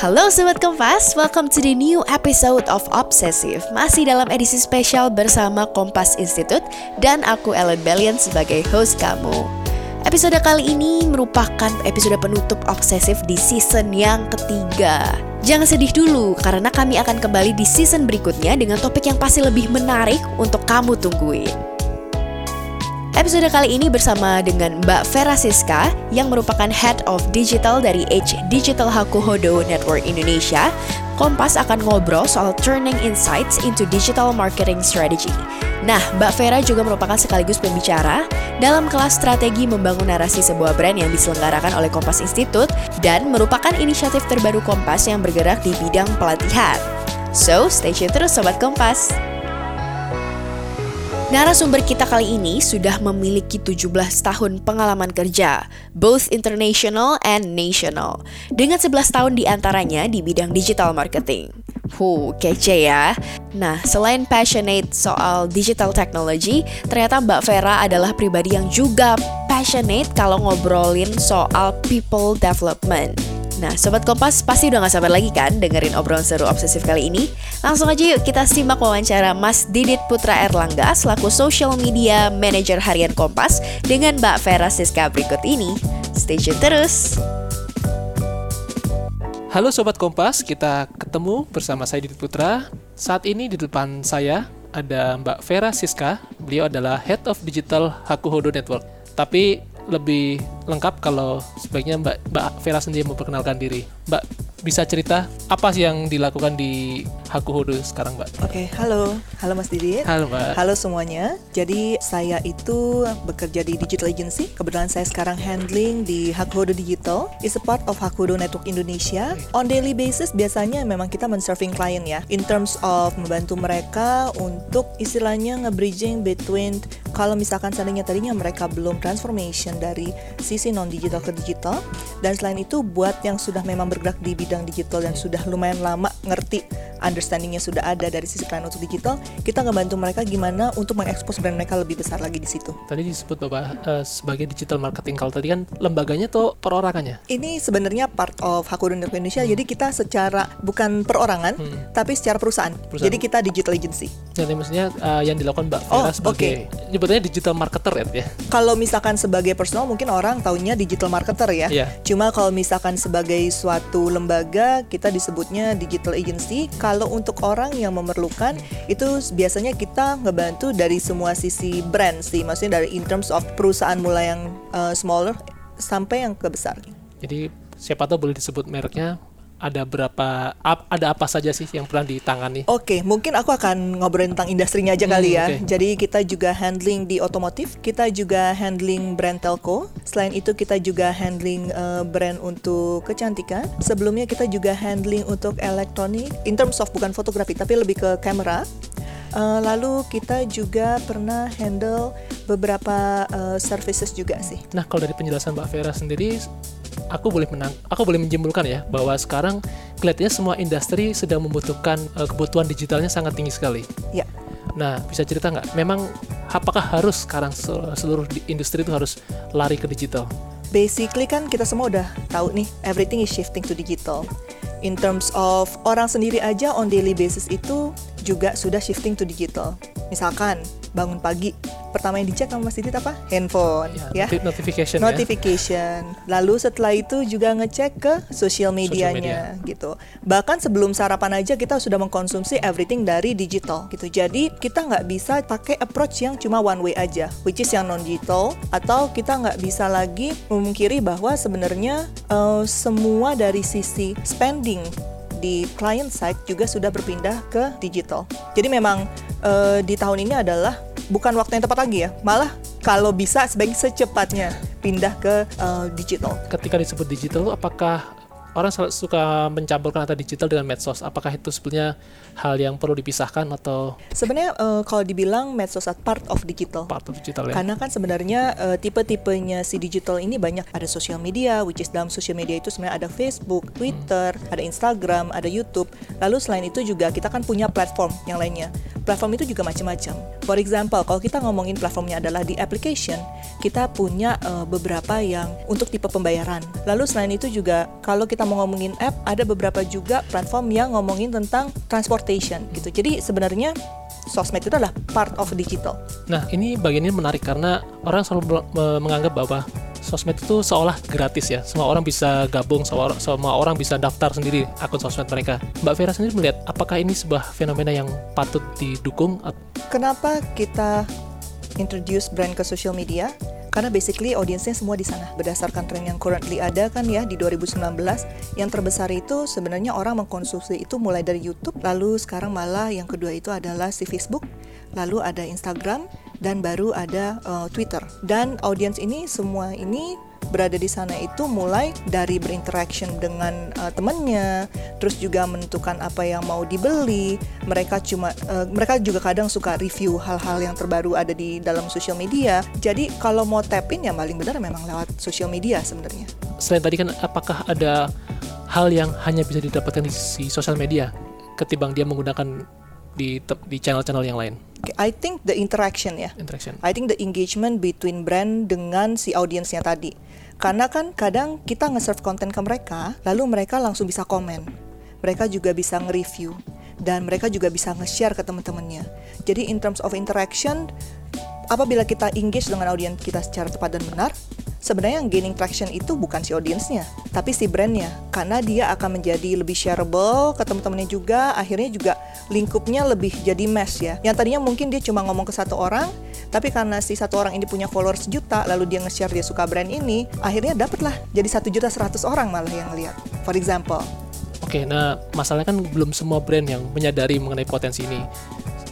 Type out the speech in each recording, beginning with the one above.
Halo Sobat Kompas, welcome to the new episode of Obsessive. Masih dalam edisi spesial bersama Kompas Institute Dan aku Ellen Bellion sebagai host kamu. Episode kali ini merupakan episode penutup Obsessive di season yang ketiga. Jangan sedih dulu, karena kami akan kembali di season berikutnya dengan topik yang pasti lebih menarik untuk kamu tungguin Episode kali ini bersama dengan Mbak Vera Siska yang merupakan Head of Digital dari H Digital Hakuhodo Network Indonesia. Kompas akan ngobrol soal turning insights into digital marketing strategy. Nah, Mbak Vera juga merupakan sekaligus pembicara dalam kelas strategi membangun narasi sebuah brand yang diselenggarakan oleh Kompas Institute dan merupakan inisiatif terbaru Kompas yang bergerak di bidang pelatihan. So, stay tune terus Sobat Kompas. Narasumber kita kali ini sudah memiliki 17 tahun pengalaman kerja, both international and national, dengan 11 tahun di antaranya di bidang digital marketing. Huh, kece ya. Nah, selain passionate soal digital technology, ternyata Mbak Vera adalah pribadi yang juga passionate kalau ngobrolin soal people development. Nah, Sobat Kompas pasti udah gak sabar lagi kan dengerin obrolan seru obsesif kali ini? Langsung aja yuk kita simak wawancara Mas Didit Putra Erlangga selaku Social Media Manager Harian Kompas dengan Mbak Vera Siska berikut ini. Stay tune terus! Halo Sobat Kompas, kita ketemu bersama saya Didit Putra. Saat ini di depan saya ada Mbak Vera Siska. Beliau adalah Head of Digital Hakuhodo Network. Tapi lebih lengkap kalau sebaiknya Mbak Mbak Vera sendiri memperkenalkan diri. Mbak bisa cerita apa sih yang dilakukan di Hakuhodo sekarang, Mbak? Oke, okay, halo. Halo Mas Didi. Halo, Mbak. Halo semuanya. Jadi saya itu bekerja di digital agency. Kebetulan saya sekarang handling di Hakuhodo Digital. Is a part of Hakuhodo Network Indonesia. On daily basis biasanya memang kita men-serving client ya. In terms of membantu mereka untuk istilahnya nge-bridging between kalau misalkan seandainya tadinya mereka belum transformation dari sisi non digital ke digital dan selain itu buat yang sudah memang bergerak di bidang digital dan sudah lumayan lama ngerti understandingnya sudah ada dari sisi klien untuk digital, kita ngebantu mereka gimana untuk mengekspos brand mereka lebih besar lagi di situ. Tadi disebut Bapak uh, sebagai digital marketing. Kalau tadi kan lembaganya tuh perorangannya? Ini sebenarnya part of Hakudo Indonesia. Hmm. Jadi kita secara bukan perorangan, hmm. tapi secara perusahaan. perusahaan. Jadi kita digital agency. Jadi maksudnya uh, yang dilakukan Mbak Vera oh, sebagai okay. nyebutnya digital marketer ya? Kalau misalkan sebagai personal mungkin orang tahunya digital marketer ya. Yeah. Cuma kalau misalkan sebagai suatu lembaga kita disebutnya digital agency. Kalau untuk orang yang memerlukan itu biasanya kita ngebantu dari semua sisi brand sih, maksudnya dari in terms of perusahaan mulai yang uh, smaller sampai yang ke besar. Jadi siapa tahu boleh disebut mereknya ada berapa ap, ada apa saja sih yang pernah ditangani? Oke, okay, mungkin aku akan ngobrolin tentang industrinya aja hmm, kali ya. Okay. Jadi kita juga handling di otomotif, kita juga handling brand telco. Selain itu kita juga handling uh, brand untuk kecantikan. Sebelumnya kita juga handling untuk elektronik in terms of bukan fotografi tapi lebih ke kamera. Uh, lalu kita juga pernah handle beberapa uh, services juga sih. Nah, kalau dari penjelasan Mbak Vera sendiri, aku boleh menang, aku boleh menyimpulkan ya bahwa sekarang kelihatannya semua industri sedang membutuhkan uh, kebutuhan digitalnya sangat tinggi sekali. Ya. Nah, bisa cerita nggak? Memang apakah harus sekarang seluruh industri itu harus lari ke digital? Basically kan kita semua udah tahu nih, everything is shifting to digital. In terms of orang sendiri aja on daily basis itu juga sudah shifting to digital. Misalkan bangun pagi, pertama yang dicek sama Mas Didit apa? Handphone, ya. ya. Notification. Ya. Notification. Ya. Lalu setelah itu juga ngecek ke sosial medianya, media. gitu. Bahkan sebelum sarapan aja kita sudah mengkonsumsi everything dari digital, gitu. Jadi kita nggak bisa pakai approach yang cuma one way aja, which is yang non digital, atau kita nggak bisa lagi memungkiri bahwa sebenarnya uh, semua dari sisi spending di client side juga sudah berpindah ke digital. Jadi memang uh, di tahun ini adalah bukan waktu yang tepat lagi ya, malah kalau bisa sebaik secepatnya pindah ke uh, digital. Ketika disebut digital, apakah orang suka mencampurkan antara digital dengan medsos. Apakah itu sebenarnya hal yang perlu dipisahkan atau? Sebenarnya uh, kalau dibilang medsos part of digital. Part of digital ya. Karena kan sebenarnya uh, tipe-tipenya si digital ini banyak. Ada sosial media, which is dalam sosial media itu sebenarnya ada Facebook, Twitter, hmm. ada Instagram, ada YouTube. Lalu selain itu juga kita kan punya platform yang lainnya. platform itu juga macam-macam. For example, kalau kita ngomongin platformnya adalah di application, kita punya uh, beberapa yang untuk tipe pembayaran. Lalu selain itu juga kalau kita mau ngomongin app, ada beberapa juga platform yang ngomongin tentang transportation gitu. Jadi sebenarnya sosmed itu adalah part of digital. Nah, ini bagian ini menarik karena orang selalu menganggap bahwa sosmed itu seolah gratis ya. Semua orang bisa gabung, semua, semua orang bisa daftar sendiri akun sosmed mereka. Mbak Vera sendiri melihat apakah ini sebuah fenomena yang patut didukung? Kenapa kita introduce brand ke social media? Karena basically audiensnya semua di sana. Berdasarkan tren yang currently ada kan ya di 2019, yang terbesar itu sebenarnya orang mengkonsumsi itu mulai dari YouTube, lalu sekarang malah yang kedua itu adalah si Facebook, lalu ada Instagram, dan baru ada uh, Twitter. Dan audiens ini semua ini berada di sana itu mulai dari berinteraction dengan uh, temannya, terus juga menentukan apa yang mau dibeli. Mereka cuma uh, mereka juga kadang suka review hal-hal yang terbaru ada di dalam sosial media. Jadi kalau mau tap in ya paling benar memang lewat sosial media sebenarnya. Selain tadi kan apakah ada hal yang hanya bisa didapatkan di sosial media ketimbang dia menggunakan di di channel-channel yang lain? I think the interaction ya. Interaction. I think the engagement between brand dengan si audiensnya tadi. Karena kan kadang kita nge-serve konten ke mereka, lalu mereka langsung bisa komen. Mereka juga bisa nge-review dan mereka juga bisa nge-share ke teman-temannya. Jadi in terms of interaction, apabila kita engage dengan audiens kita secara tepat dan benar, sebenarnya yang gaining traction itu bukan si audiensnya, tapi si brandnya. Karena dia akan menjadi lebih shareable ke teman-temannya juga, akhirnya juga lingkupnya lebih jadi mass ya. Yang tadinya mungkin dia cuma ngomong ke satu orang, tapi karena si satu orang ini punya followers juta, lalu dia nge-share dia suka brand ini, akhirnya dapatlah jadi satu juta seratus orang malah yang lihat. For example. Oke, nah masalahnya kan belum semua brand yang menyadari mengenai potensi ini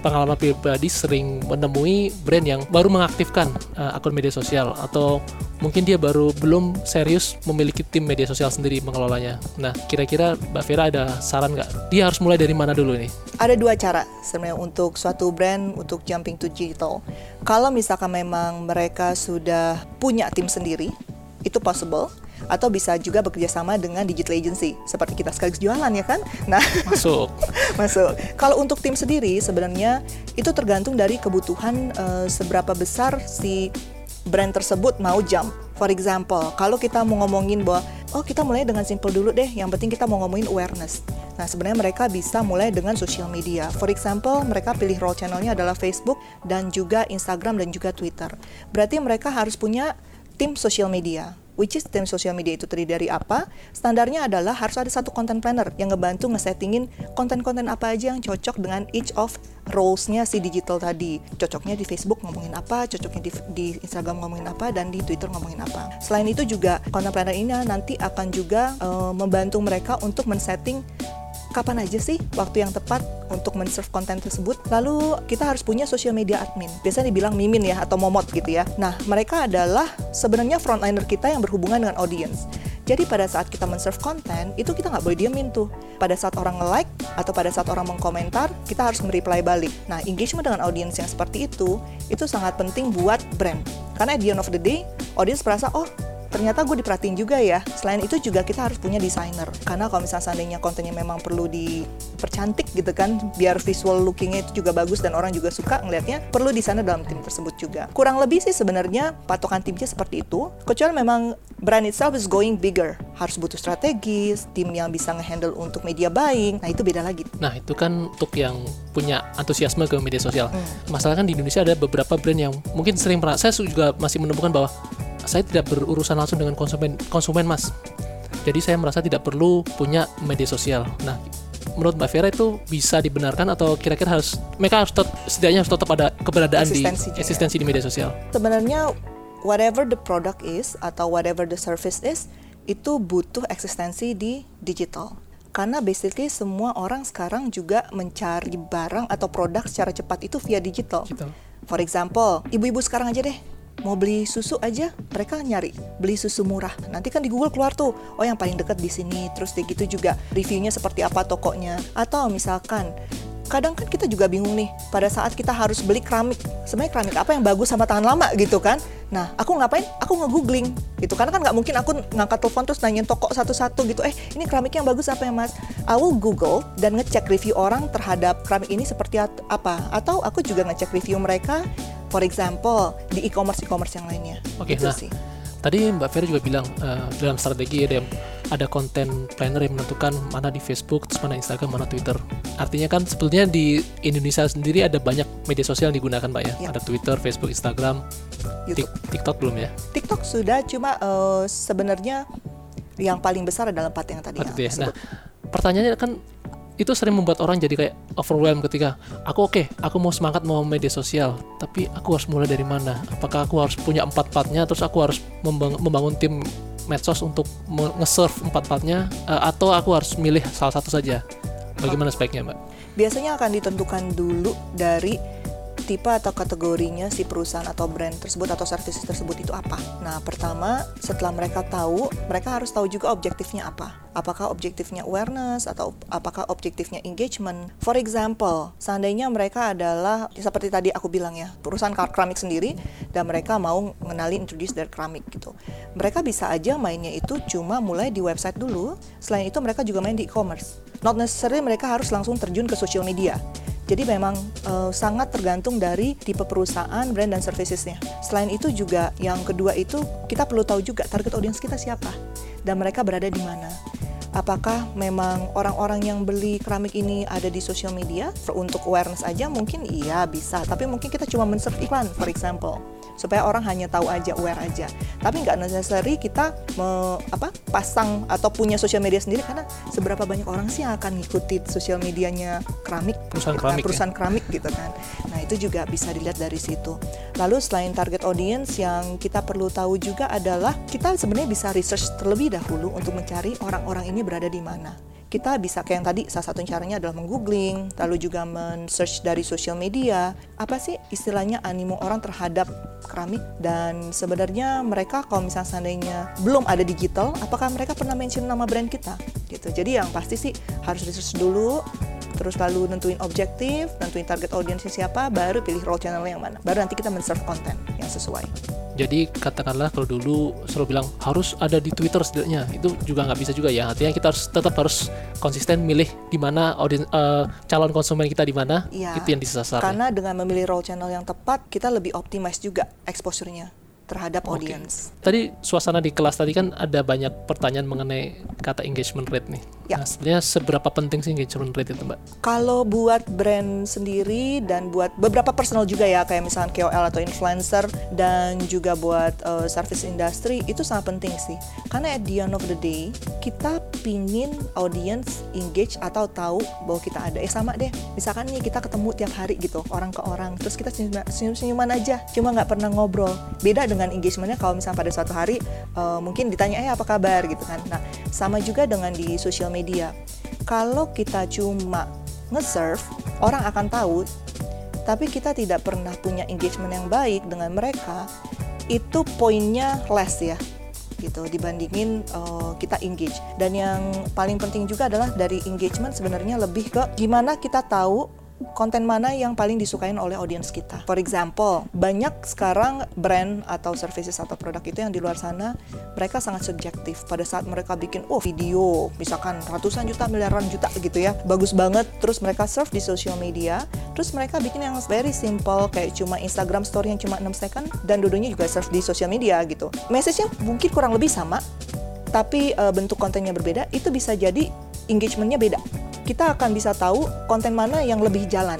pengalaman pribadi sering menemui brand yang baru mengaktifkan uh, akun media sosial atau mungkin dia baru belum serius memiliki tim media sosial sendiri mengelolanya. Nah, kira-kira Mbak Vera ada saran nggak? Dia harus mulai dari mana dulu nih? Ada dua cara sebenarnya untuk suatu brand untuk jumping to digital. Kalau misalkan memang mereka sudah punya tim sendiri, itu possible atau bisa juga bekerja sama dengan digital agency seperti kita sekaligus jualan ya kan nah masuk masuk kalau untuk tim sendiri sebenarnya itu tergantung dari kebutuhan uh, seberapa besar si brand tersebut mau jump For example, kalau kita mau ngomongin bahwa oh kita mulai dengan simple dulu deh, yang penting kita mau ngomongin awareness. Nah, sebenarnya mereka bisa mulai dengan social media. For example, mereka pilih role channelnya adalah Facebook dan juga Instagram dan juga Twitter. Berarti mereka harus punya tim social media which is tim sosial media itu terdiri dari apa? Standarnya adalah harus ada satu content planner yang ngebantu ngesettingin konten-konten apa aja yang cocok dengan each of roles-nya si digital tadi. Cocoknya di Facebook ngomongin apa, cocoknya di, di Instagram ngomongin apa, dan di Twitter ngomongin apa. Selain itu juga content planner ini nanti akan juga uh, membantu mereka untuk men-setting kapan aja sih waktu yang tepat untuk men-serve konten tersebut. Lalu kita harus punya social media admin. Biasanya dibilang mimin ya atau momot gitu ya. Nah, mereka adalah sebenarnya frontliner kita yang berhubungan dengan audience. Jadi pada saat kita men-serve konten, itu kita nggak boleh diemin tuh. Pada saat orang nge-like atau pada saat orang mengkomentar, kita harus nge-reply balik. Nah, engagement dengan audience yang seperti itu, itu sangat penting buat brand. Karena at the end of the day, audience merasa, oh ternyata gue diperhatiin juga ya. Selain itu juga kita harus punya desainer. Karena kalau misalnya seandainya kontennya memang perlu dipercantik gitu kan, biar visual lookingnya itu juga bagus dan orang juga suka ngelihatnya, perlu desainer dalam tim tersebut juga. Kurang lebih sih sebenarnya patokan timnya seperti itu. Kecuali memang brand itself is going bigger. Harus butuh strategis, tim yang bisa ngehandle untuk media buying. Nah itu beda lagi. Nah itu kan untuk yang punya antusiasme ke media sosial. Hmm. Masalah kan di Indonesia ada beberapa brand yang mungkin sering pernah, saya juga masih menemukan bahwa saya tidak berurusan langsung dengan konsumen konsumen mas. Jadi saya merasa tidak perlu punya media sosial. Nah menurut Mbak Vera itu bisa dibenarkan atau kira-kira harus mereka harus tetap, setidaknya harus tetap ada keberadaan eksistensi di eksistensi di media sosial. Sebenarnya whatever the product is atau whatever the service is itu butuh eksistensi di digital. Karena basically semua orang sekarang juga mencari barang atau produk secara cepat itu via digital. digital. For example, ibu-ibu sekarang aja deh mau beli susu aja mereka nyari beli susu murah. Nanti kan di Google keluar tuh oh yang paling dekat di sini. Terus kayak gitu juga reviewnya seperti apa tokonya. Atau misalkan kadang kan kita juga bingung nih pada saat kita harus beli keramik. Sebenarnya keramik apa yang bagus sama tahan lama gitu kan? Nah aku ngapain? Aku nge-googling gitu. Karena kan nggak mungkin aku ngangkat telepon terus nanyain toko satu-satu gitu. Eh ini keramik yang bagus apa ya mas? I will google dan ngecek review orang terhadap keramik ini seperti apa. Atau aku juga ngecek review mereka for example di e-commerce e-commerce yang lainnya Oke, Gitu nah sih. tadi Mbak Ferry juga bilang eh, dalam strategi ada ada konten planner yang menentukan mana di Facebook, terus mana Instagram, mana Twitter. Artinya kan sebetulnya di Indonesia sendiri ada banyak media sosial yang digunakan, Mbak ya. Ya. Ada Twitter, Facebook, Instagram, YouTube. Tik- TikTok belum ya? TikTok sudah cuma eh, sebenarnya yang paling besar adalah empat yang tadi ya. Nah, pertanyaannya kan itu sering membuat orang jadi kayak overwhelmed ketika aku oke, aku mau semangat mau media sosial, tapi aku harus mulai dari mana? Apakah aku harus punya empat-empatnya, terus aku harus membang- membangun tim medsos untuk nge-serve empat-empatnya, eh, atau aku harus milih salah satu saja? Bagaimana sebaiknya, Mbak? biasanya akan ditentukan dulu dari tipe atau kategorinya si perusahaan atau brand tersebut atau services tersebut itu apa. Nah, pertama setelah mereka tahu, mereka harus tahu juga objektifnya apa. Apakah objektifnya awareness atau apakah objektifnya engagement? For example, seandainya mereka adalah seperti tadi aku bilang ya, perusahaan keramik sendiri dan mereka mau mengenali introduce their keramik gitu. Mereka bisa aja mainnya itu cuma mulai di website dulu. Selain itu mereka juga main di e-commerce. Not necessarily mereka harus langsung terjun ke social media. Jadi memang eh, sangat tergantung dari tipe perusahaan, brand dan servicesnya. Selain itu juga yang kedua itu kita perlu tahu juga target audience kita siapa dan mereka berada di mana. Apakah memang orang-orang yang beli keramik ini ada di sosial media untuk awareness aja mungkin iya bisa, tapi mungkin kita cuma men-serve iklan for example supaya orang hanya tahu aja aware aja. Tapi nggak necessary kita me, apa pasang atau punya sosial media sendiri karena seberapa banyak orang sih yang akan ngikuti sosial medianya keramik Perusahaan gitu kan, keramik ya? perusahaan keramik gitu kan. Nah itu juga bisa dilihat dari situ. Lalu selain target audience yang kita perlu tahu juga adalah kita sebenarnya bisa research terlebih dahulu untuk mencari orang-orang ini berada di mana kita bisa kayak yang tadi salah satu caranya adalah menggoogling lalu juga men-search dari sosial media. Apa sih istilahnya animo orang terhadap keramik? Dan sebenarnya mereka kalau misalnya seandainya belum ada digital apakah mereka pernah mention nama brand kita? Gitu. Jadi yang pasti sih harus research dulu terus lalu nentuin objektif nentuin target audiensnya siapa baru pilih role channel yang mana baru nanti kita men-serve konten yang sesuai Jadi katakanlah kalau dulu selalu bilang harus ada di Twitter setidaknya, itu juga nggak bisa juga ya. Artinya kita harus tetap harus konsisten milih di mana audien eh, calon konsumen kita di mana, Iya. itu yang disasar. ya. karena dengan memilih role channel yang tepat kita lebih optimize juga exposure-nya terhadap Oke. audience Tadi suasana di kelas tadi kan ada banyak pertanyaan mengenai kata engagement rate nih. Ya. Nah, sebenarnya seberapa penting sih engagement rate itu, Mbak? Kalau buat brand sendiri dan buat beberapa personal juga ya kayak misalnya KOL atau influencer dan juga buat uh, service industry itu sangat penting sih. Karena at the end of the day kita pingin audience engage atau tahu bahwa kita ada. Eh sama deh. Misalkan nih kita ketemu tiap hari gitu orang ke orang terus kita senyum- senyum-senyuman aja cuma nggak pernah ngobrol. Beda dengan engagementnya kalau misalnya pada suatu hari uh, mungkin ditanya eh apa kabar gitu kan. Nah sama juga dengan di social media. Kalau kita cuma nge-serve, orang akan tahu, tapi kita tidak pernah punya engagement yang baik dengan mereka, itu poinnya less ya gitu dibandingin uh, kita engage. Dan yang paling penting juga adalah dari engagement sebenarnya lebih ke gimana kita tahu konten mana yang paling disukain oleh audiens kita. For example, banyak sekarang brand atau services atau produk itu yang di luar sana mereka sangat subjektif. Pada saat mereka bikin oh video misalkan ratusan juta miliaran juta gitu ya, bagus banget. Terus mereka serve di social media, terus mereka bikin yang very simple kayak cuma Instagram story yang cuma 6 second dan dulunya juga serve di social media gitu. Message-nya mungkin kurang lebih sama, tapi eh, bentuk kontennya berbeda, itu bisa jadi engagementnya beda. Kita akan bisa tahu konten mana yang lebih jalan,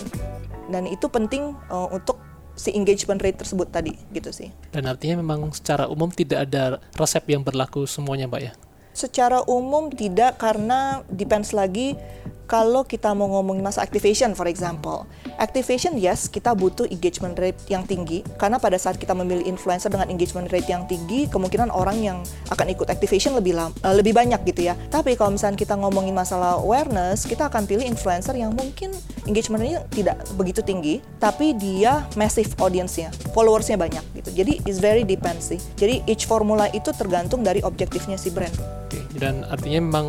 dan itu penting eh, untuk si engagement rate tersebut tadi, gitu sih. Dan artinya memang secara umum tidak ada resep yang berlaku semuanya, Mbak ya. Secara umum tidak karena depends lagi kalau kita mau ngomongin masa activation for example. Activation yes, kita butuh engagement rate yang tinggi karena pada saat kita memilih influencer dengan engagement rate yang tinggi, kemungkinan orang yang akan ikut activation lebih lam- eh, lebih banyak gitu ya. Tapi kalau misalnya kita ngomongin masalah awareness, kita akan pilih influencer yang mungkin engagementnya tidak begitu tinggi, tapi dia massive audience-nya, followersnya banyak gitu. Jadi it's very depends sih. Jadi each formula itu tergantung dari objektifnya si brand. Dan artinya memang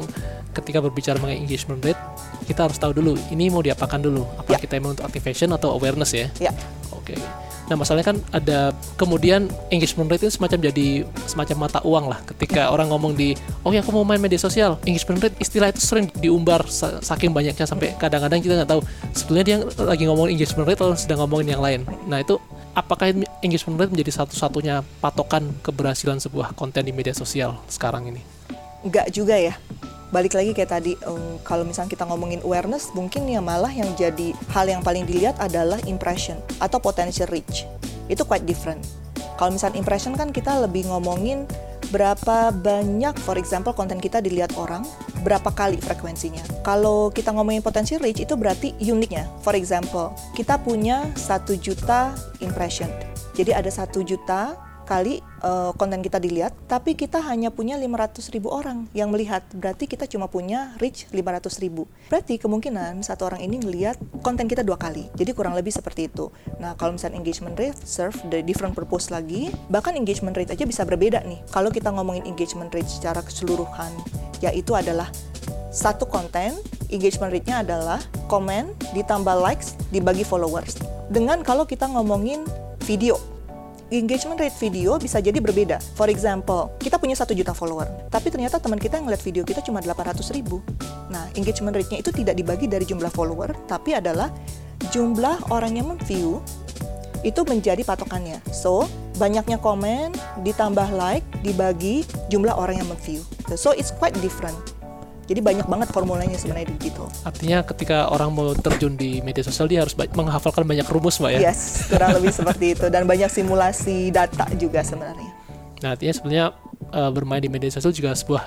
ketika berbicara mengenai engagement rate, kita harus tahu dulu ini mau diapakan dulu. Apa Ya. kita emang untuk activation atau awareness ya? Ya. Oke. Nah masalahnya kan ada kemudian engagement rate itu semacam jadi semacam mata uang lah ketika orang ngomong di oh ya aku mau main media sosial engagement rate istilah itu sering diumbar sa- saking banyaknya sampai kadang-kadang kita nggak tahu sebetulnya dia lagi ngomongin engagement rate atau sedang ngomongin yang lain. Nah itu apakah engagement rate menjadi satu-satunya patokan keberhasilan sebuah konten di media sosial sekarang ini? Enggak juga ya. Balik lagi kayak tadi, em, kalau misalnya kita ngomongin awareness, mungkin ya malah yang jadi hal yang paling dilihat adalah impression atau potential reach. Itu quite different. Kalau misalnya impression kan kita lebih ngomongin berapa banyak, for example, konten kita dilihat orang, berapa kali frekuensinya. Kalau kita ngomongin potential reach itu berarti uniknya. For example, kita punya satu juta impression. Jadi ada satu juta kali eh, konten kita dilihat, tapi kita hanya punya 500 ribu orang yang melihat. Berarti kita cuma punya reach 500 ribu. Berarti kemungkinan satu orang ini ngelihat konten kita dua kali. Jadi kurang lebih seperti itu. Nah kalau misalnya engagement rate, serve the different purpose lagi, bahkan engagement rate aja bisa berbeda nih. Kalau kita ngomongin engagement rate secara keseluruhan, yaitu adalah satu konten, engagement rate-nya adalah komen ditambah likes dibagi followers. Dengan kalau kita ngomongin video, engagement rate video bisa jadi berbeda. For example, kita punya satu juta follower, tapi ternyata teman kita yang ngeliat video kita cuma 800 ribu. Nah, engagement rate-nya itu tidak dibagi dari jumlah follower, tapi adalah jumlah orang yang memview itu menjadi patokannya. So, banyaknya komen ditambah like dibagi jumlah orang yang memview. So, it's quite different. Jadi banyak banget formulanya sebenarnya di digital. Artinya ketika orang mau terjun di media sosial dia harus menghafalkan banyak rumus mbak ya. Yes, kurang lebih seperti itu dan banyak simulasi data juga sebenarnya. Nah, artinya sebenarnya eh, bermain di media sosial juga sebuah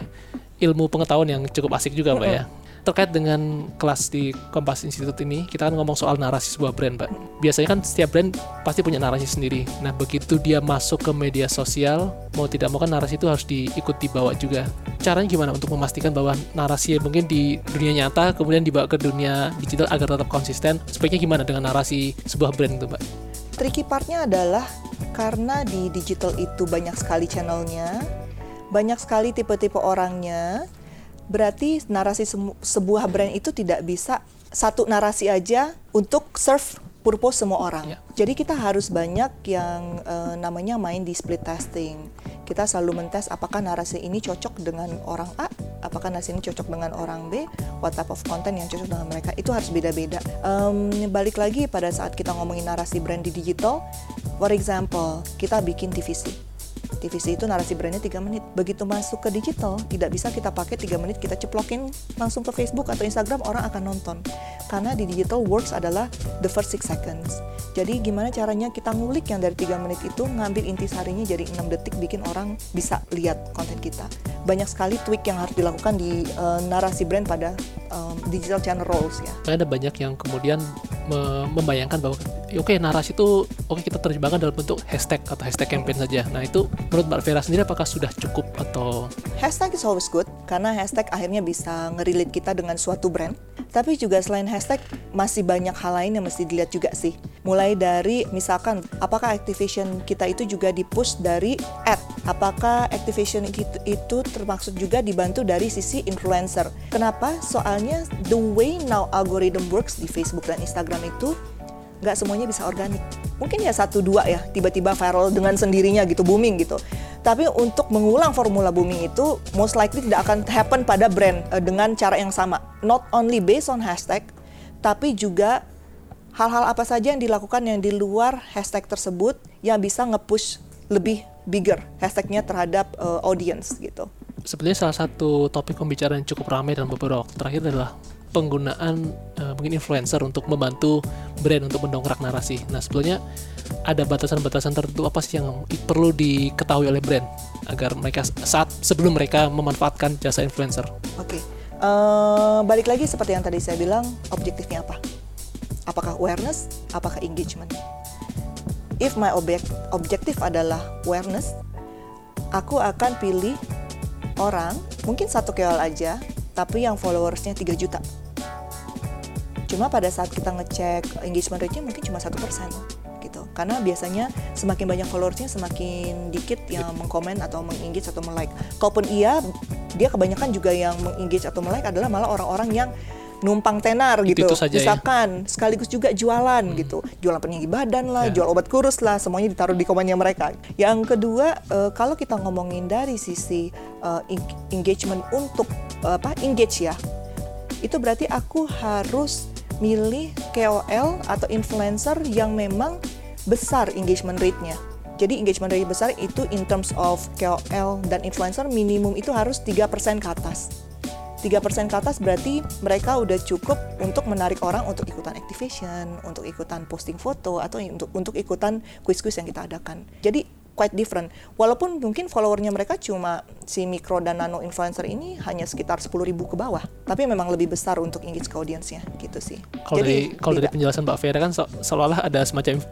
ilmu pengetahuan yang cukup asik juga, Mbak ya. Terkait dengan kelas di Kompas Institute ini, kita kan ngomong soal narasi sebuah brand, Mbak. Biasanya kan setiap brand pasti punya narasi sendiri. Nah, begitu dia masuk ke media sosial, mau tidak mau kan narasi itu harus diikut dibawa juga. Caranya gimana untuk memastikan bahwa narasi yang mungkin di dunia nyata kemudian dibawa ke dunia digital agar tetap konsisten? Sebaiknya gimana dengan narasi sebuah brand itu, Mbak? Tricky partnya adalah karena di digital itu banyak sekali channelnya, banyak sekali tipe-tipe orangnya, berarti narasi sebuah brand itu tidak bisa satu narasi aja untuk serve purpose semua orang. Ya. Jadi kita harus banyak yang eh, namanya main di split testing. Kita selalu mentes apakah narasi ini cocok dengan orang A, apakah narasi ini cocok dengan orang B, what type of content yang cocok dengan mereka. Itu harus beda-beda. Em, balik lagi pada saat kita ngomongin narasi brand di digital, for example, kita bikin TVC. TVC itu narasi brandnya 3 menit. Begitu masuk ke digital, tidak bisa kita pakai 3 menit kita ceplokin langsung ke Facebook atau Instagram orang akan nonton. Karena di digital words adalah the first 6 seconds. Jadi gimana caranya kita ngulik yang dari 3 menit itu ngambil intisarinya jadi 6 detik bikin orang bisa lihat konten kita. Banyak sekali tweak yang harus dilakukan di eh, narasi brand pada em, digital channel roles ya. ada banyak yang kemudian membayangkan bahwa ya oke narasi itu oke kita terjemahkan dalam bentuk hashtag atau hashtag campaign saja. Nah itu menurut Mbak Vera sendiri apakah sudah cukup atau Hashtag is always good karena hashtag akhirnya bisa ngerelate kita dengan suatu brand. Tapi juga selain hashtag masih banyak hal lain yang mesti dilihat juga sih. Mulai dari misalkan apakah activation kita itu juga di-push dari ad? Apakah activation itu, itu termaksud juga dibantu dari sisi influencer? Kenapa? Soalnya the way now algorithm works di Facebook dan Instagram itu nggak semuanya bisa organik. Mungkin ya satu dua ya tiba-tiba viral dengan sendirinya gitu booming gitu. Tapi untuk mengulang formula booming itu most likely tidak akan happen pada brand eh, dengan cara yang sama. Not only based on hashtag, tapi juga hal-hal apa saja yang dilakukan yang di luar hashtag tersebut yang bisa nge-push lebih bigger hashtagnya terhadap eh, audience gitu. sebenarnya salah satu topik pembicaraan yang cukup ramai dalam beberapa waktu terakhir adalah penggunaan eh, mungkin influencer untuk membantu brand untuk mendongkrak narasi. Nah sebetulnya ada batasan-batasan tertentu apa sih yang perlu diketahui oleh brand agar mereka saat sebelum mereka memanfaatkan jasa influencer. Oke, Eh, balik lagi seperti yang tadi saya bilang, objektifnya apa? Apakah awareness? Apakah engagement? If my objek- objektif adalah awareness, aku akan pilih orang, mungkin satu keol aja, tapi yang followersnya 3 juta. Cuma pada saat kita ngecek engagement rate-nya mungkin cuma satu persen gitu. Karena biasanya semakin banyak followersnya semakin dikit yang mengkomen atau mengengage atau melike. Kalaupun iya dia kebanyakan juga yang mengengage atau melek adalah malah orang-orang yang numpang tenar gitu, Itu saja ya? misalkan sekaligus juga jualan gitu, jualan peninggi badan lah, Ya. jual obat kurus lah, semuanya ditaruh di komennya mereka. Yang kedua, eh, kalau kita ngomongin dari sisi eng- engagement untuk eh, apa engage ya, itu berarti aku harus milih KOL atau influencer yang memang besar engagement rate-nya. Jadi engagement rate besar itu in terms of KOL dan influencer minimum itu harus 3% ke atas. 3% ke atas berarti mereka udah cukup untuk menarik orang untuk ikutan activation, untuk ikutan posting foto atau untuk untuk ikutan quiz-quiz yang kita adakan. Jadi quite different. Walaupun mungkin followernya mereka cuma si mikro dan nano influencer ini hanya sekitar 10.000 ke bawah, tapi memang lebih besar untuk engage ke audiensnya gitu sih. Kalau dari Jadi, kalau dari penjelasan Mbak Vera kan se- seolah-olah ada semacam inf-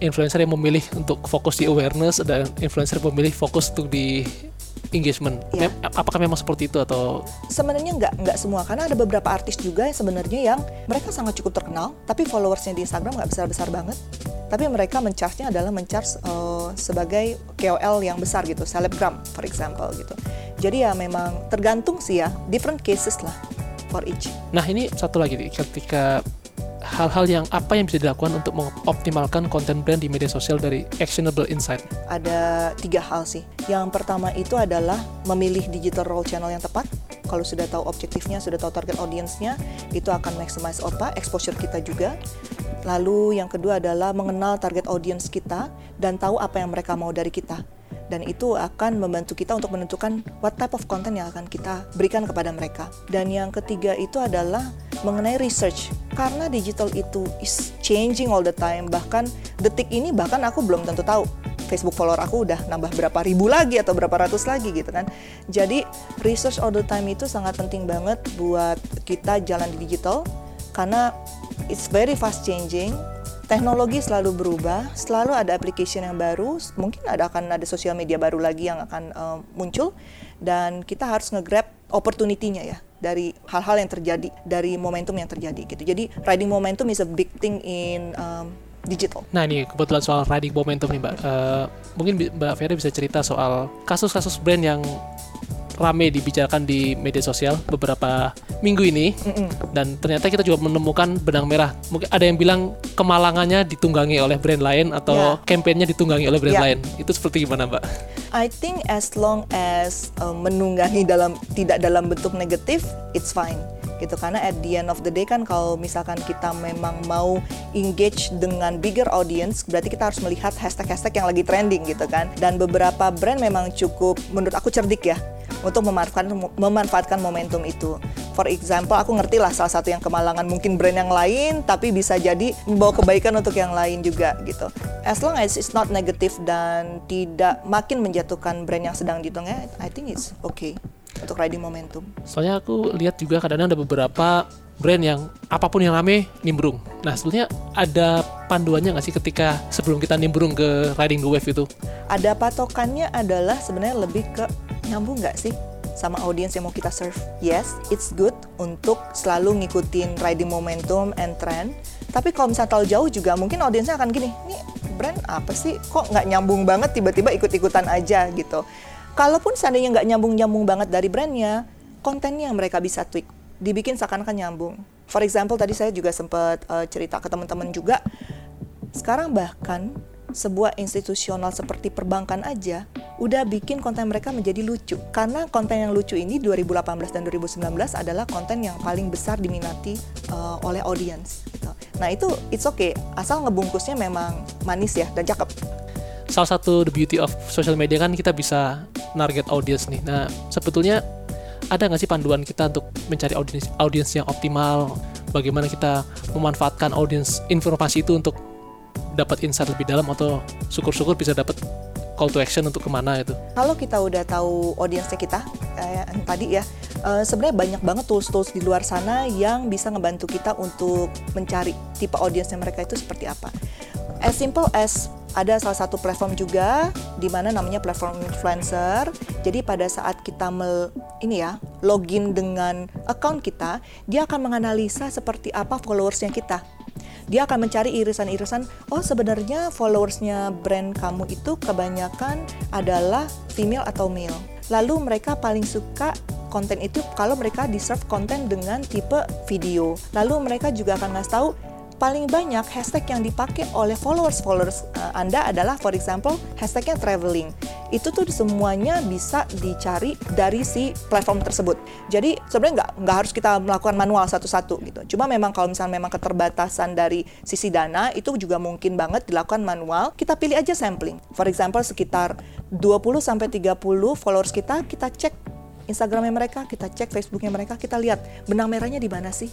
influencer yang memilih untuk fokus di awareness, ada influencer yang memilih fokus untuk di engagement. Mem- apakah memang seperti itu atau? Sebenarnya nggak nggak semua. Karena ada beberapa artis juga yang sebenarnya yang mereka sangat cukup terkenal tapi followersnya di Instagram nggak besar besar banget. Tapi mereka mencharge-nya adalah mencharge uh, sebagai KOL yang besar gitu selebgram for example gitu. Jadi ya memang tergantung sih ya different cases lah for each. Nah ini satu lagi ketika hal-hal yang apa yang bisa dilakukan untuk mengoptimalkan konten brand di media sosial dari actionable insight. ada tiga hal sih. Yang pertama itu adalah memilih digital role channel yang tepat. Kalau sudah tahu objektifnya, sudah tahu target audiensnya, itu akan maximize apa exposure kita juga. Lalu yang kedua adalah mengenal target audience kita dan tahu apa yang mereka mau dari kita. Dan itu akan membantu kita untuk menentukan what type of content yang akan kita berikan kepada mereka. Dan yang ketiga itu adalah mengenai research. Karena digital itu is changing all the time. Bahkan detik ini bahkan aku belum tentu tahu Facebook follower aku udah nambah berapa ribu lagi atau berapa ratus lagi gitu kan. Jadi research all the time itu sangat penting banget buat kita jalan di digital karena it's very fast changing. Teknologi selalu berubah, selalu ada application yang baru, mungkin ada akan ada sosial media baru lagi yang akan eh, muncul dan kita harus nge-grab opportunity-nya ya dari hal-hal yang terjadi, dari momentum yang terjadi gitu. Jadi riding momentum is a big thing in um, digital. Nah ini kebetulan soal riding momentum nih Mbak. Eh, mungkin Mbak Vera bisa cerita soal kasus-kasus brand yang rame dibicarakan di media sosial beberapa minggu ini Mm-mm. dan ternyata kita juga menemukan benang merah. Mungkin ada yang bilang kemalangannya ditunggangi oleh brand lain atau Ya. kampanyenya ditunggangi oleh brand Ya. lain. Itu seperti gimana Mbak? I think as long as uh, menunggangi dalam tidak dalam bentuk negatif, it's fine gitu karena at the end of the day kan kalau misalkan kita memang mau engage dengan bigger audience berarti kita harus melihat hashtag-hashtag yang lagi trending gitu kan dan beberapa brand memang cukup menurut aku cerdik ya untuk memanfaatkan memanfaatkan momentum itu. For example aku ngerti lah salah satu yang kemalangan mungkin brand yang lain tapi bisa jadi membawa kebaikan untuk yang lain juga gitu. As long as it's not negatif dan tidak makin menjatuhkan brand yang sedang ditengah I think it's okay untuk riding momentum. Soalnya aku lihat juga kadang-kadang ada beberapa brand yang apa pun yang rame nimbrung. Nah sebetulnya ada panduannya nggak sih ketika sebelum kita nimbrung ke riding the wave itu? ada patokannya adalah sebenarnya lebih ke nyambung nggak sih sama audiens yang mau kita serve. Yes, it's good untuk selalu ngikutin riding momentum and trend. Tapi kalau misalnya terlalu jauh juga mungkin audiensnya akan gini, ini brand apa sih? Kok nggak nyambung banget tiba-tiba ikut-ikutan aja gitu. Kalaupun seandainya nggak nyambung-nyambung banget dari brandnya, kontennya yang mereka bisa tweak, dibikin seakan-akan nyambung. For example, tadi saya juga sempat eh, cerita ke teman-teman juga, sekarang bahkan sebuah institusional seperti perbankan aja udah bikin konten mereka menjadi lucu. Karena konten yang lucu ini 2018 dan 2019 adalah konten yang paling besar diminati uh, oleh audiens gitu. Nah, itu it's okay asal ngebungkusnya memang manis ya dan cakep. Salah satu the beauty of social media kan kita bisa target audience nih. Nah sebetulnya ada nggak sih panduan kita untuk mencari audiens audiens yang optimal? Bagaimana kita memanfaatkan audiens informasi itu untuk dapat insight lebih dalam atau syukur-syukur bisa dapat call to action untuk ke mana itu? Kalau kita udah tahu audiensnya kita, yang tadi ya, eh, sebenarnya banyak banget tools-tools di luar sana yang bisa ngebantu kita untuk mencari tipe audiensnya mereka itu seperti apa. As simple as ada salah satu platform juga di mana namanya platform influencer. Jadi pada saat kita mel, ini ya login dengan account kita, dia akan menganalisa seperti apa followersnya kita dia akan mencari irisan-irisan oh sebenarnya followersnya brand kamu itu kebanyakan adalah female atau male lalu mereka paling suka konten itu kalau mereka di-serve konten dengan tipe video. Lalu mereka juga akan ngasih tahu paling banyak hashtag yang dipakai oleh followers-followers uh, Anda adalah for example hashtagnya traveling. Itu tuh semuanya bisa dicari dari si platform tersebut. Jadi sebenarnya nggak nggak harus kita melakukan manual satu-satu gitu. Cuma memang kalau misalnya memang keterbatasan dari sisi dana itu juga mungkin banget dilakukan manual. Kita pilih aja sampling. For example sekitar 20 sampai 30 followers kita kita cek Instagramnya mereka, kita cek Facebooknya mereka, kita lihat benang merahnya di mana sih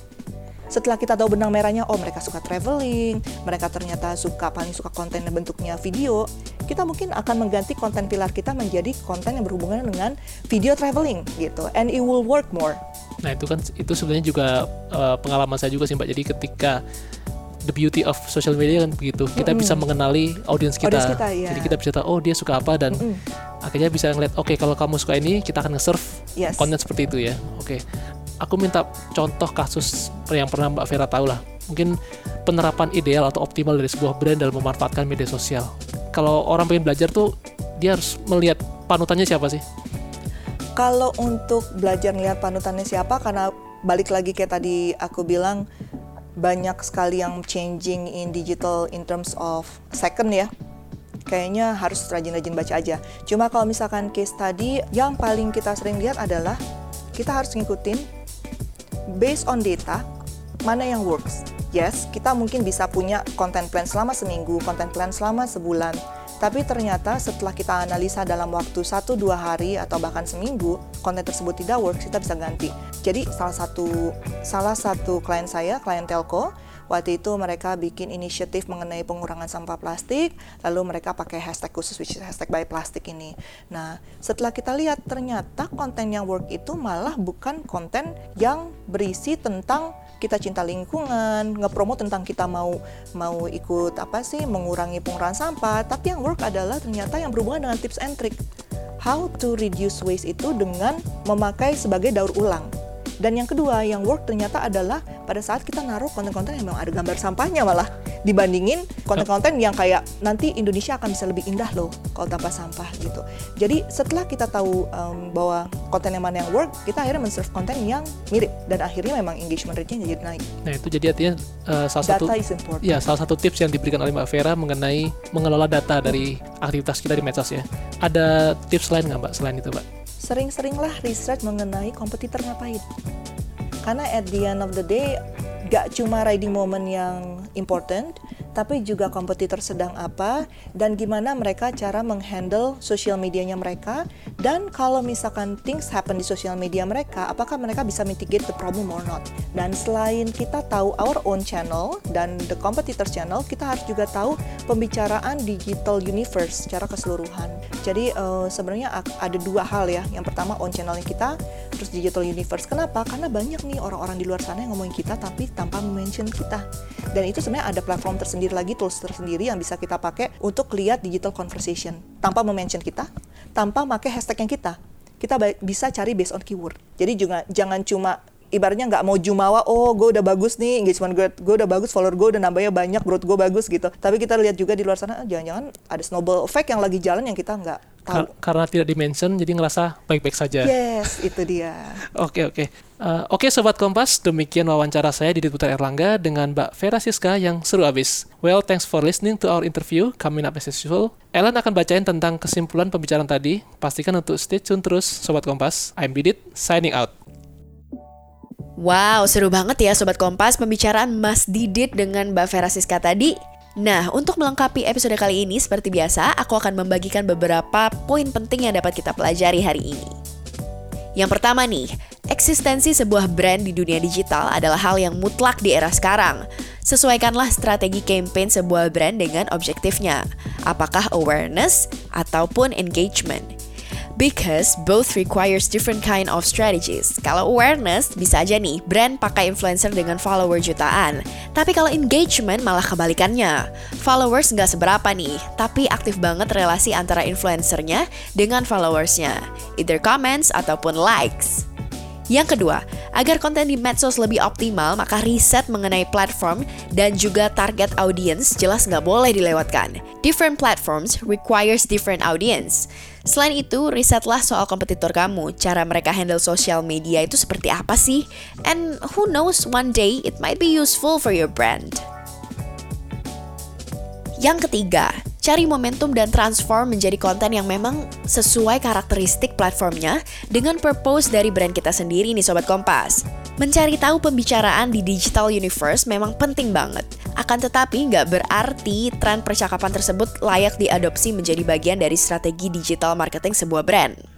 setelah kita tahu benang merahnya, oh mereka suka traveling, mereka ternyata suka paling suka konten yang bentuknya video, kita mungkin akan mengganti konten pilar kita menjadi konten yang berhubungan dengan video traveling gitu, and it will work more. Nah itu kan itu sebenarnya juga uh, pengalaman saya juga sih mbak. Jadi ketika the beauty of social media kan begitu, kita mm -hmm. bisa mengenali audiens kita. Audience kita iya. Jadi kita bisa tahu oh dia suka apa dan mm -hmm. akhirnya bisa ngeliat oke okay, kalau kamu suka ini kita akan nge-serve yes. konten seperti itu ya. Oke. Okay aku minta contoh kasus yang pernah Mbak Vera tahu lah. Mungkin penerapan ideal atau optimal dari sebuah brand dalam memanfaatkan media sosial. Kalau orang pengen belajar tuh dia harus melihat panutannya siapa sih? Kalau untuk belajar melihat panutannya siapa karena balik lagi kayak tadi aku bilang banyak sekali yang changing in digital in terms of second ya kayaknya harus rajin-rajin baca aja. Cuma kalau misalkan case tadi yang paling kita sering lihat adalah kita harus ngikutin based on data, mana yang works. Yes, kita mungkin bisa punya content plan selama seminggu, content plan selama sebulan. Tapi ternyata setelah kita analisa dalam waktu 1-2 hari atau bahkan seminggu, konten tersebut tidak works, kita bisa ganti. Jadi salah satu salah satu klien saya, klien telco, Waktu itu mereka bikin inisiatif mengenai pengurangan sampah plastik, lalu mereka pakai hashtag khusus which is hashtag by plastik ini. Nah, setelah kita lihat ternyata konten yang work itu malah bukan konten yang berisi tentang kita cinta lingkungan, ngepromo tentang kita mau mau ikut apa sih mengurangi pengurahan sampah, tapi yang work adalah ternyata yang berhubungan dengan tips and trick. How to reduce waste itu dengan memakai sebagai daur ulang. Dan yang kedua, yang work ternyata adalah pada saat kita naruh konten-konten yang memang ada gambar sampahnya malah dibandingin konten-konten yang kayak nanti Indonesia akan bisa lebih indah loh kalau tanpa sampah gitu. Jadi setelah kita tahu um, bahwa konten yang mana yang work, kita akhirnya men-serve konten yang mirip dan akhirnya memang engagement rate-nya jadi naik. Nah itu jadi artinya uh, salah data satu is important. ya salah satu tips yang diberikan oleh Mbak Vera mengenai mengelola data dari aktivitas kita di medsos ya. Ada tips lain nggak Mbak selain itu Mbak? Sering-seringlah research mengenai kompetitor ngapain. Karena at the end of the day, gak cuma riding moment yang important, tapi juga kompetitor sedang apa dan gimana mereka cara menghandle sosial medianya mereka. Dan kalau misalkan things happen di sosial media mereka apakah mereka bisa mitigate the problem or not? Dan selain kita tahu our own channel dan the competitors channel kita harus juga tahu pembicaraan digital universe secara keseluruhan. Jadi uh, sebenarnya ada dua hal ya. Yang pertama own channelnya kita terus digital universe. Kenapa? Karena banyak nih orang-orang di luar sana yang ngomongin kita tapi tanpa mention kita. Dan itu sebenarnya ada platform tersendiri sendiri lagi tools tersendiri yang bisa kita pakai untuk lihat digital conversation. Tanpa mention kita, tanpa pakai hashtag yang kita. Kita bisa cari based on keyword. Jadi juga jangan cuma ibaratnya nggak mau jumawa oh gue udah bagus nih engagement gue gue udah bagus follower gue udah nambahnya banyak growth gue bagus gitu. Tapi kita lihat juga di luar sana jangan-jangan ada snowball effect yang lagi jalan yang kita nggak tahu. karena tidak dimention jadi ngerasa baik-baik saja. Yes itu dia. Oke oke uh, oke sobat kompas demikian wawancara saya di Putar Erlangga dengan Mbak Vera Siska yang seru abis well thanks for listening to our interview. Coming up as usual. Ellen akan bacain tentang kesimpulan pembicaraan tadi. Pastikan untuk stay tune terus sobat kompas. I'm Bidit signing out. Wow, seru banget ya Sobat Kompas pembicaraan Mas Didit dengan Mbak Vera Siska tadi. Nah, untuk melengkapi episode kali ini, seperti biasa, aku akan membagikan beberapa poin penting yang dapat kita pelajari hari ini. Yang pertama nih, eksistensi sebuah brand di dunia digital adalah hal yang mutlak di era sekarang. Sesuaikanlah strategi campaign sebuah brand dengan objektifnya. Apakah awareness ataupun engagement? Because both requires different kind of strategies. Kalau awareness, bisa aja nih brand pakai influencer dengan follower jutaan. Tapi kalau engagement malah kebalikannya. Followers nggak seberapa nih, tapi aktif banget relasi antara influencernya dengan followersnya. Either comments ataupun likes. Yang kedua, agar konten di medsos lebih optimal, maka riset mengenai platform dan juga target audience jelas nggak boleh dilewatkan. Different platforms requires different audience. Selain itu, risetlah soal kompetitor kamu. Cara mereka handle social media itu seperti apa sih? And who knows, one day it might be useful for your brand. Yang ketiga, cari momentum dan transform menjadi konten yang memang sesuai karakteristik platformnya dengan purpose dari brand kita sendiri nih Sobat Kompas. Mencari tahu pembicaraan di digital universe memang penting banget. Akan tetapi nggak berarti tren percakapan tersebut layak diadopsi menjadi bagian dari strategi digital marketing sebuah brand.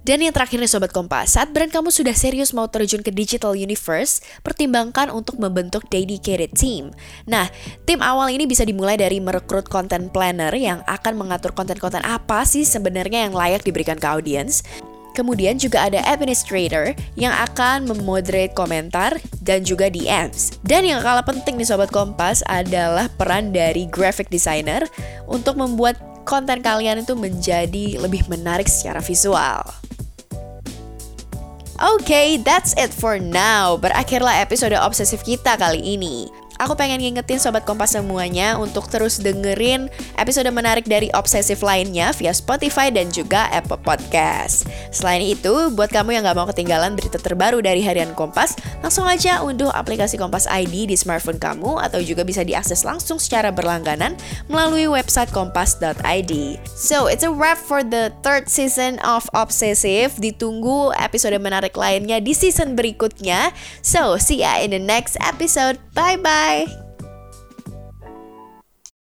Dan yang terakhir nih Sobat Kompas, saat brand kamu sudah serius mau terjun ke digital universe, pertimbangkan untuk membentuk dedicated team. Nah, tim awal ini bisa dimulai dari merekrut content planner yang akan mengatur konten-konten apa sih sebenarnya yang layak diberikan ke audiens, Kemudian juga ada administrator yang akan memoderate komentar dan juga DMs. Dan yang kalah penting nih Sobat Kompas adalah peran dari graphic designer untuk membuat konten kalian itu menjadi lebih menarik secara visual. Okay, that's it for now. Berakhirlah episode obsesif kita kali ini. Aku pengen ngingetin Sobat Kompas semuanya untuk terus dengerin episode menarik dari Obsesif lainnya via Spotify dan juga Apple Podcast. Selain itu, buat kamu yang gak mau ketinggalan berita terbaru dari Harian Kompas, langsung aja unduh aplikasi Kompas ID di smartphone kamu atau juga bisa diakses langsung secara berlangganan melalui website kompas.id. So, it's a wrap for the third season of Obsesif. Ditunggu episode menarik lainnya di season berikutnya. So, see ya in the next episode. Bye-bye! Bye.